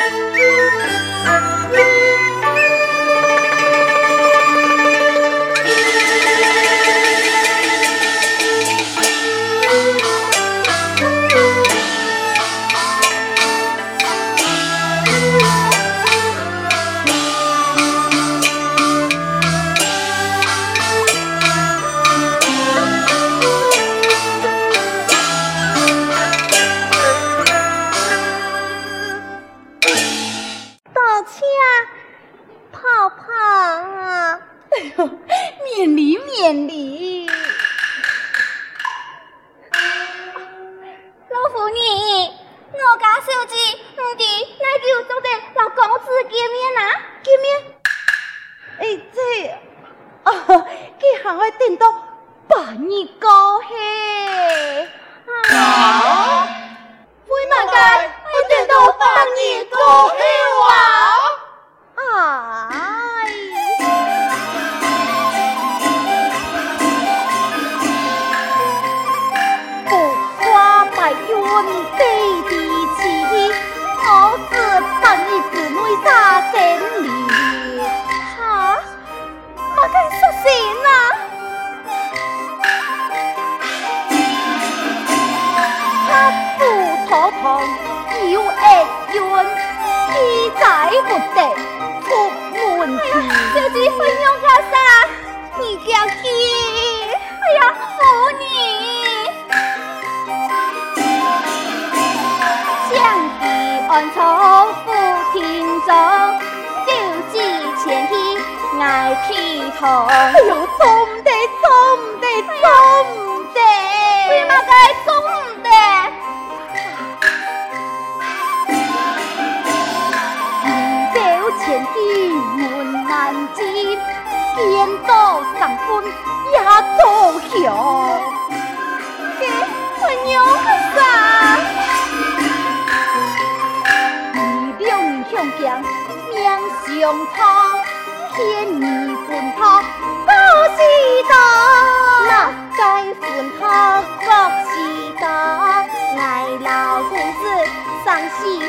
you 哦，给喊我等到把年高嘿。啊！为嘛该我等到把年高嘿？来不得，出门题。哎、小姐，分享下噻，你去。哎呀，扶你。想必暗草不听中，小姐前去爱乞讨。哎呦，颠倒丈夫也作秀。给我娘个啥？你两面相强，面相差，天你分他不是大，哪该分他不是大，俺老公子伤心一。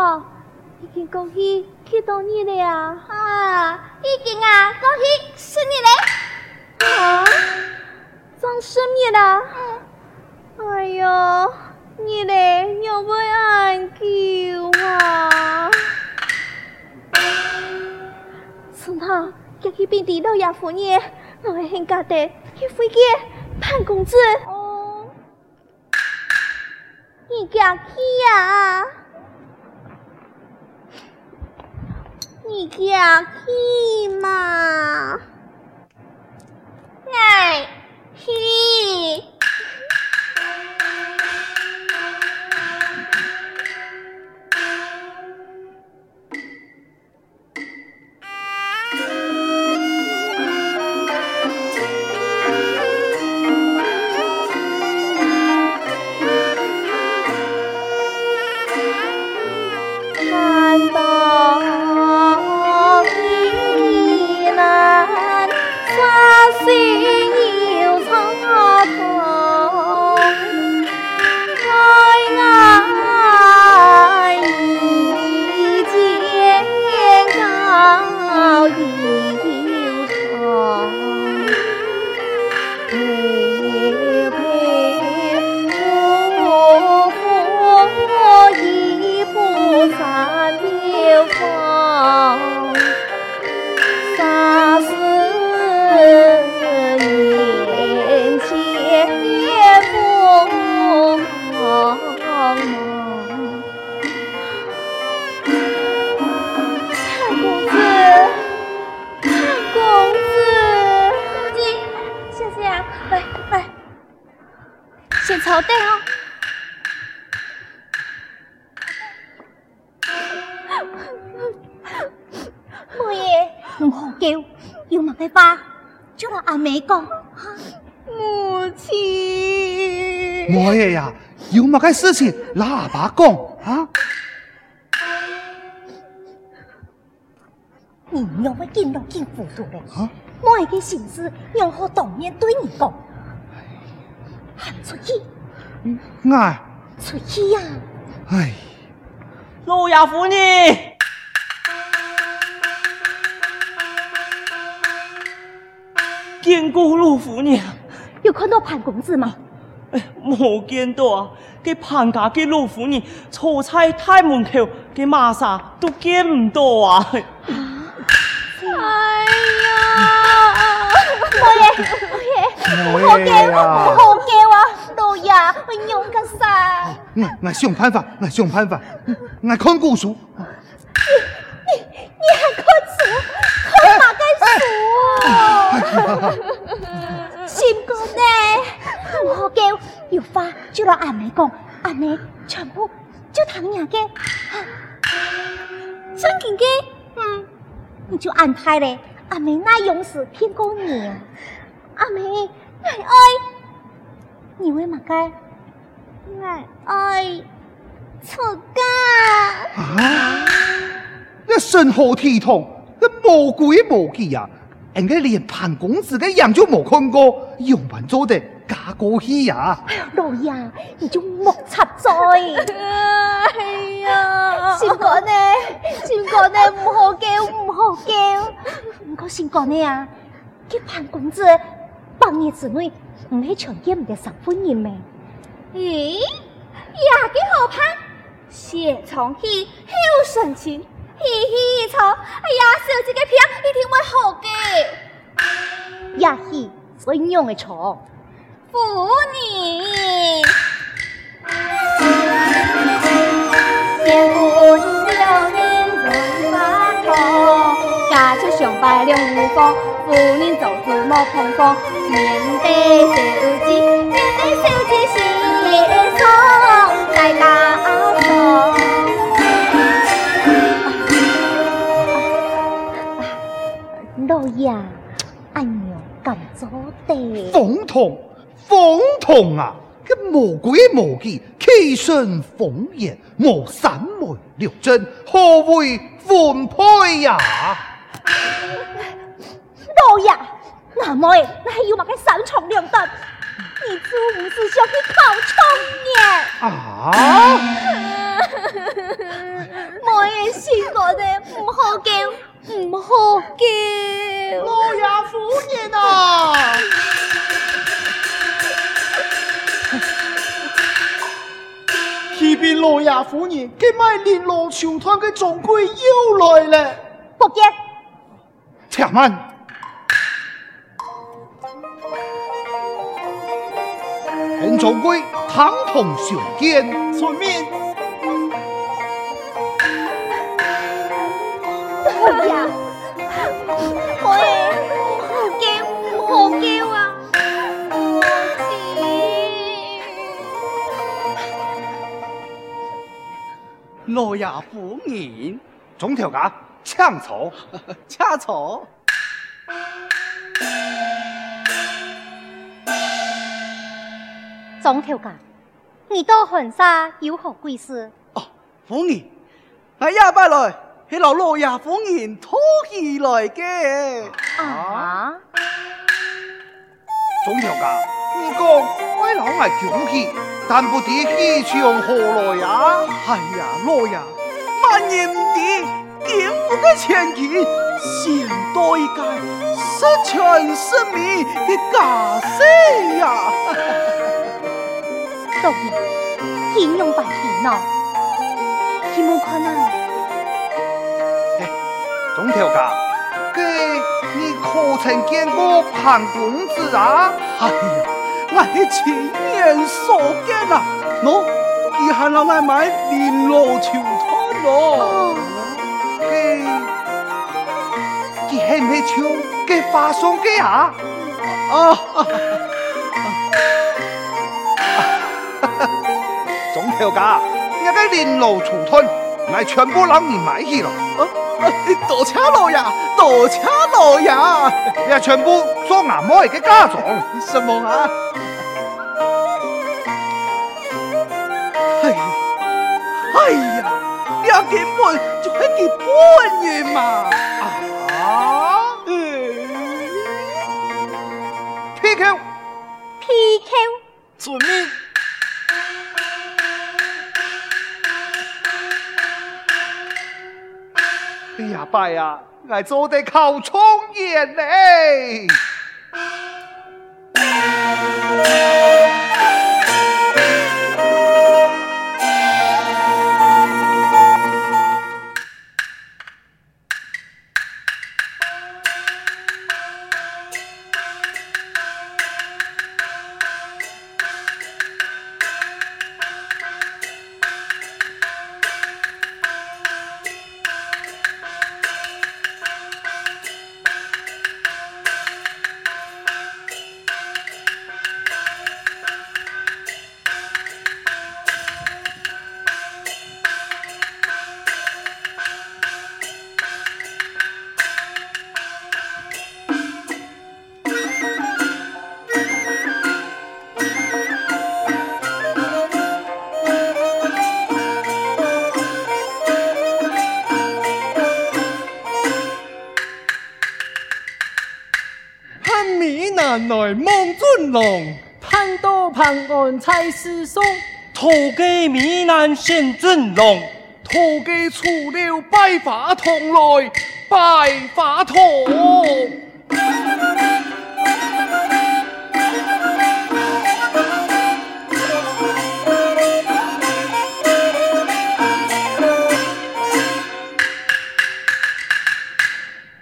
好，已经过去几多日了呀？啊，已经啊，恭喜是你嘞。啊，装十日了。嗯。哎呦，你嘞要不要救啊？孙涛，叫去便地老爷夫人，我会很家的去飞机潘公子。哦。你家去呀？你家去嘛？哎，去。该事情喇叭讲啊！你要我见到见糊涂嘞！我一个心思要好当面对你讲，喊出去！哎，出去呀！哎，老爷夫人，见过陆夫人，有看到潘公子吗？哎，没见到啊！给潘家嘅老夫人坐在大门口嘅马莎都见唔到啊！哎呀，我也我也，唔好叫，唔好叫啊！老爷，我用个啥？我我想办法，我想办法，我看古书。你你你还看书？看哪个书？有话就让阿妹讲，阿妹全部就听你嘅。孙锦基，嗯，你就安排咧。阿妹那勇士听过你啊？阿妹，爱爱，你为嘛该？爱爱，错家。啊！那身后体统，那魔鬼魔鬼啊！应该连潘公子的样就没看过，用完做的。嫁过去呀！哎呀，老爷，你就莫插嘴。哎呀，先讲呢，先讲呢，唔好叫，唔好叫。唔过先讲呢啊，佢潘公子半夜之内唔系全见唔得十分人咩？咦，呀，几好潘，先从起好神奇，嘻嘻错。哎呀，小姐嘅片一定会好嘅。呀嘿，怎样嘅错？妇女，结婚了年人发痛，家畜相拜两无妨，妇人走出莫碰碰，面对手机，面对手机心痛，在打风。老爷，俺娘敢做的？风痛。风筒啊，这魔鬼魔鬼，欺身奉言，莫三昧六真，何为婚配呀？老爷，那么那还有嘛个三长两短？你做不是想去考状元？啊！我也信我的，唔好叫，唔好叫。老爷夫人啊！启禀老爷夫人，佢卖连罗球团嘅总柜又来了。不见。且慢。本总柜堂同相见，村民。老爷夫人，总条家请坐，请坐。总条家，你到寒沙有何贵事？哦，夫人，我也不来，系老老爷夫人拖起来嘅。啊？总条家，你讲我老爱讲起，但不知气象何来呀？哎呀，老爷，万年的颠覆嘅前景，现代界十全十美嘅假设呀！当然，天用白天咯，有冇可能？哎，总条家，嘅你可曾见过潘公子啊？哎呀，我系亲眼所见啊！喏，佢系老爱买连罗球团咯。嘅，佢系唔系唱嘅花送嘅啊？啊！总条家，一个连罗球团，我全部让你买去了。多谢老爷，多谢老爷，也全部做阿妹嘅嫁妆。什么啊？你根本就系佢本人嘛！啊命。哎呀，爸呀，我做得靠窗眼嘞！龙，盼到盼安才师送。土鸡米南献尊龙，土鸡出了百花筒来，百花筒。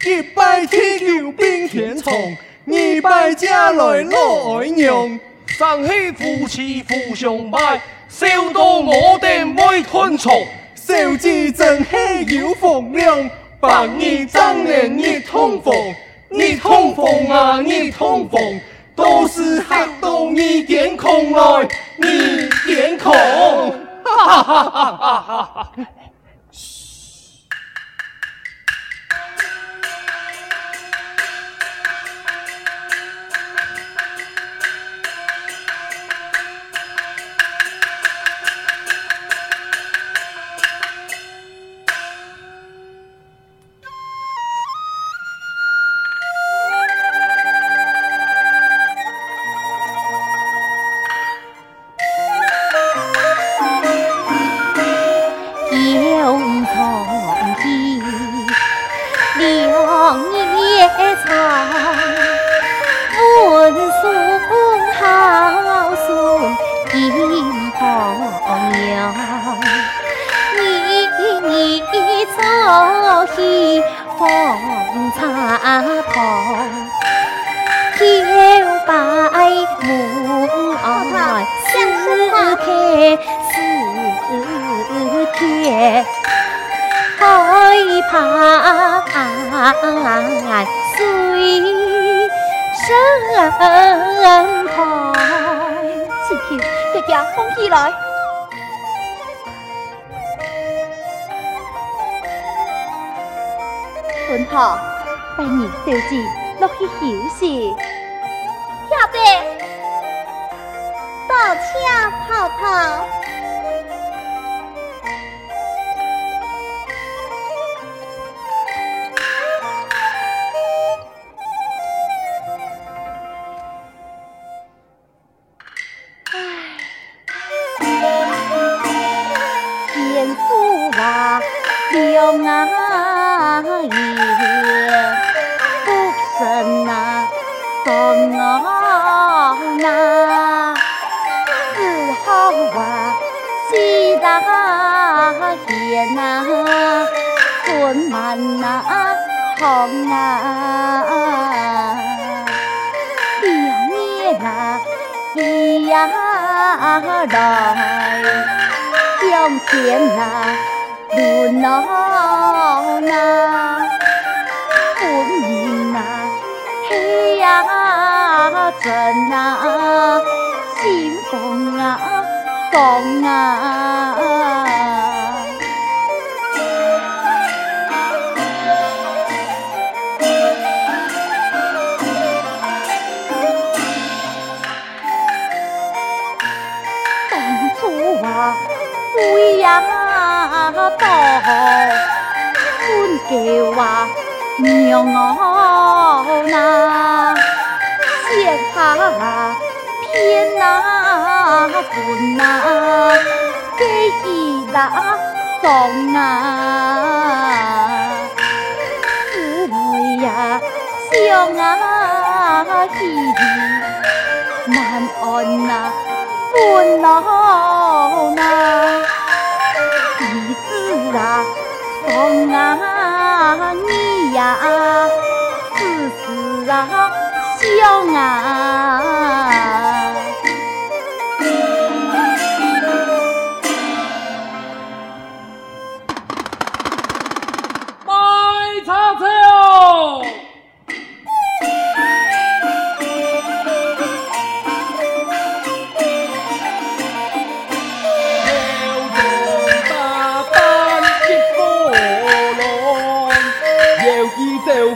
一拜天牛冰天虫。二拜家来老爱娘，三喜夫妻互相拜，笑到我哋每吞虫，笑至真系有风凉，百年张年一通风，一通风啊一通风，都是吓到你点空来，你点空，哈哈哈哈哈哈。水深海。请求爹爹放起来。很好，带你小姐落去休息。晓得，倒车泡泡。呀来，向前啊，路老哪，分明啊，黑呀真啊，心风啊，风啊。多，阮叫我娘哦那，写下偏那分啊，给伊那送啊，思来呀想啊去，难安那分老人啊你呀，丝丝啊香啊。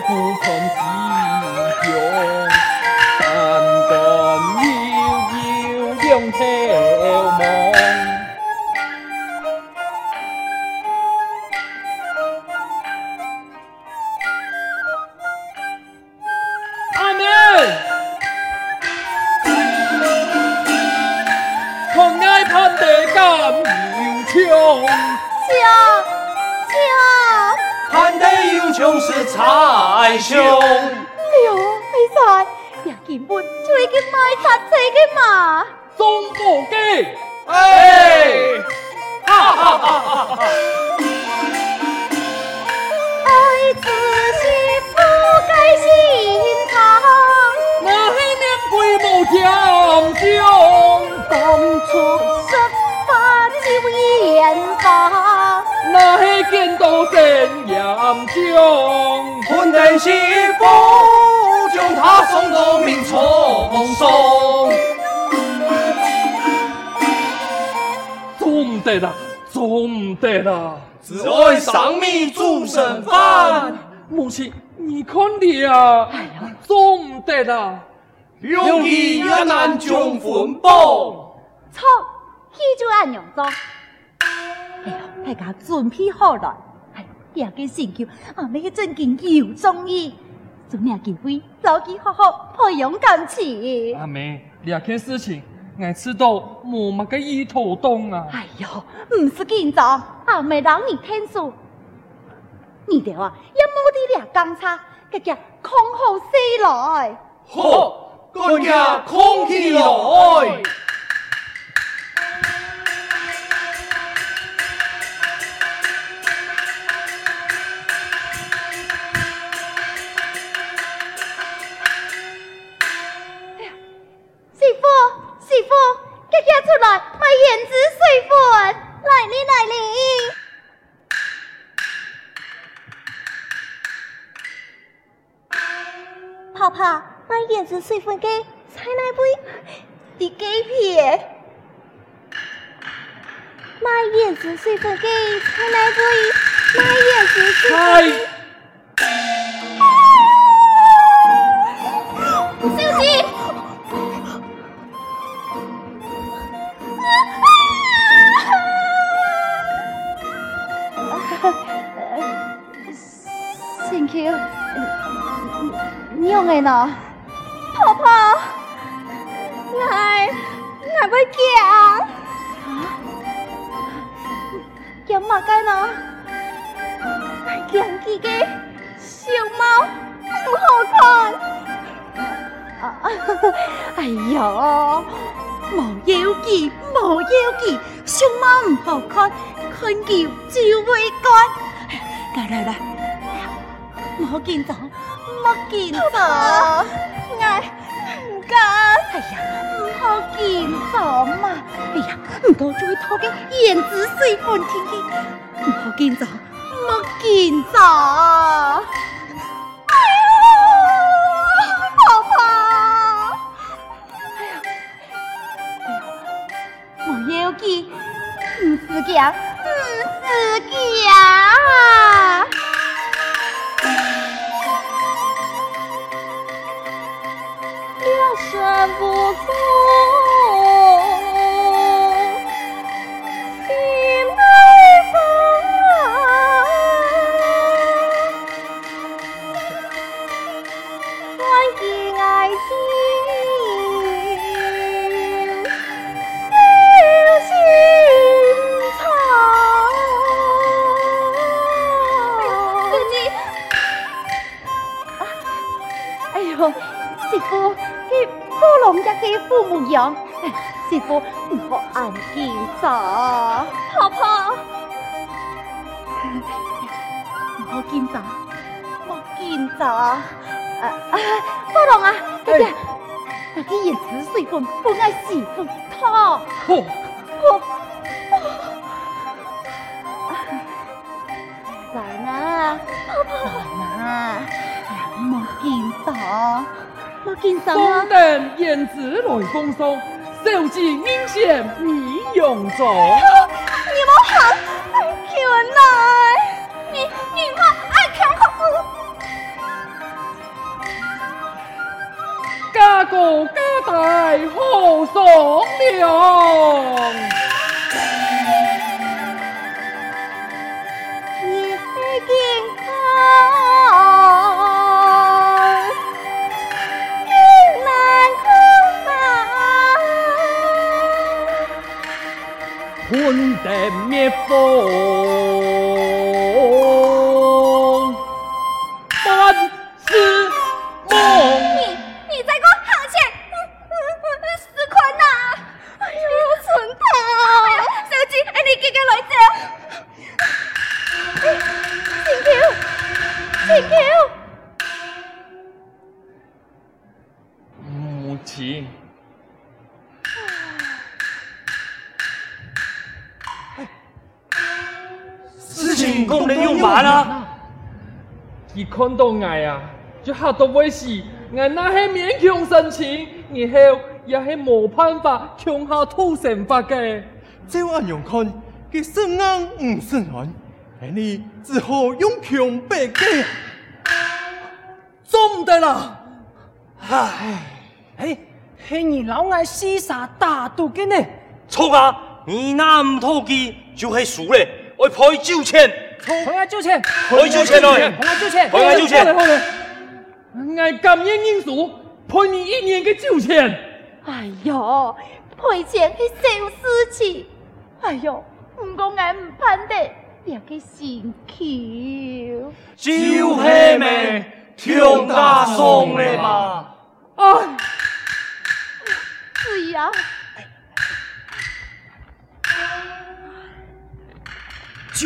才阎王，那黑见到神严将。坤殿媳妇将他送到明崇松，总得了，总得啦，只爱赏米煮剩饭。母亲，你看你啊，哎呀，总得了，用意也难将分饱。错，记住俺娘做。哎呀，大家准备好了。第二个星期，阿妹去进京有中意，做咩机会？早起好好培养感情。阿妹，两件事情，我知道无乜个意图动啊。哎呦，唔是紧张，阿妹让你听书，你哋话一摸啲两刚差，个叫空好起来。好，个叫空起来。水分鸡，菜奶杯？第几片？买叶子水分计在哪杯？买叶子水见走嘛！哎呀，唔过最讨嘅胭脂水分天气，唔好见走，莫见走。哎呀，婆婆，哎呀，哎呀，莫要紧，唔是惊，唔是惊。算不错，父母养，师傅唔好眼见咋，婆婆，唔好见咋，莫见咋，啊啊，布隆啊，姐姐，那啲胭脂水分不爱师傅烫，嚯嚯，来啦，婆婆，来啦，莫紧咋。我见上啊！东登胭脂来奉送，小姐应羡你用咗。你冇行，求来，你你怕爱强可夫，家国家大好商量。混得灭风，万事梦。你你再给我行钱，死困呐！哎呦，存头！哎呀，小姐，哎，你给个来者。Thank you，Thank you。母亲。功能用完了，一看到我啊，就吓到尾时，我那系勉强申请，然后也系冇办法强下吐成法嘅。照样样看，佢生硬唔生软，你只好用强迫嘅，做唔得啦。唉，哎，系你老爱厮杀打赌嘅呢？错啊，你那唔投机就系输咧。我赔九千，赔我九千，赔九千咯，赔我九千，赔我九千。好嘞，我甘愿认输，赔你一年嘅九千。哎呦，赔钱系小事情，哎呦，我唔盼得，两个星期。就系咪听家送的嘛？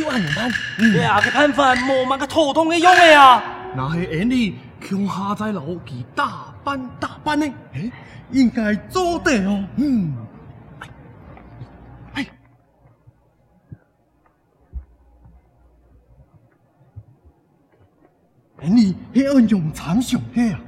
就按你办，你阿个判饭冇乜个头痛嘅用嘅呀？那系 Andy 强下在老几大班大班呢？诶，应该做得哦。嗯，哎，Andy 系按用长上嘅啊。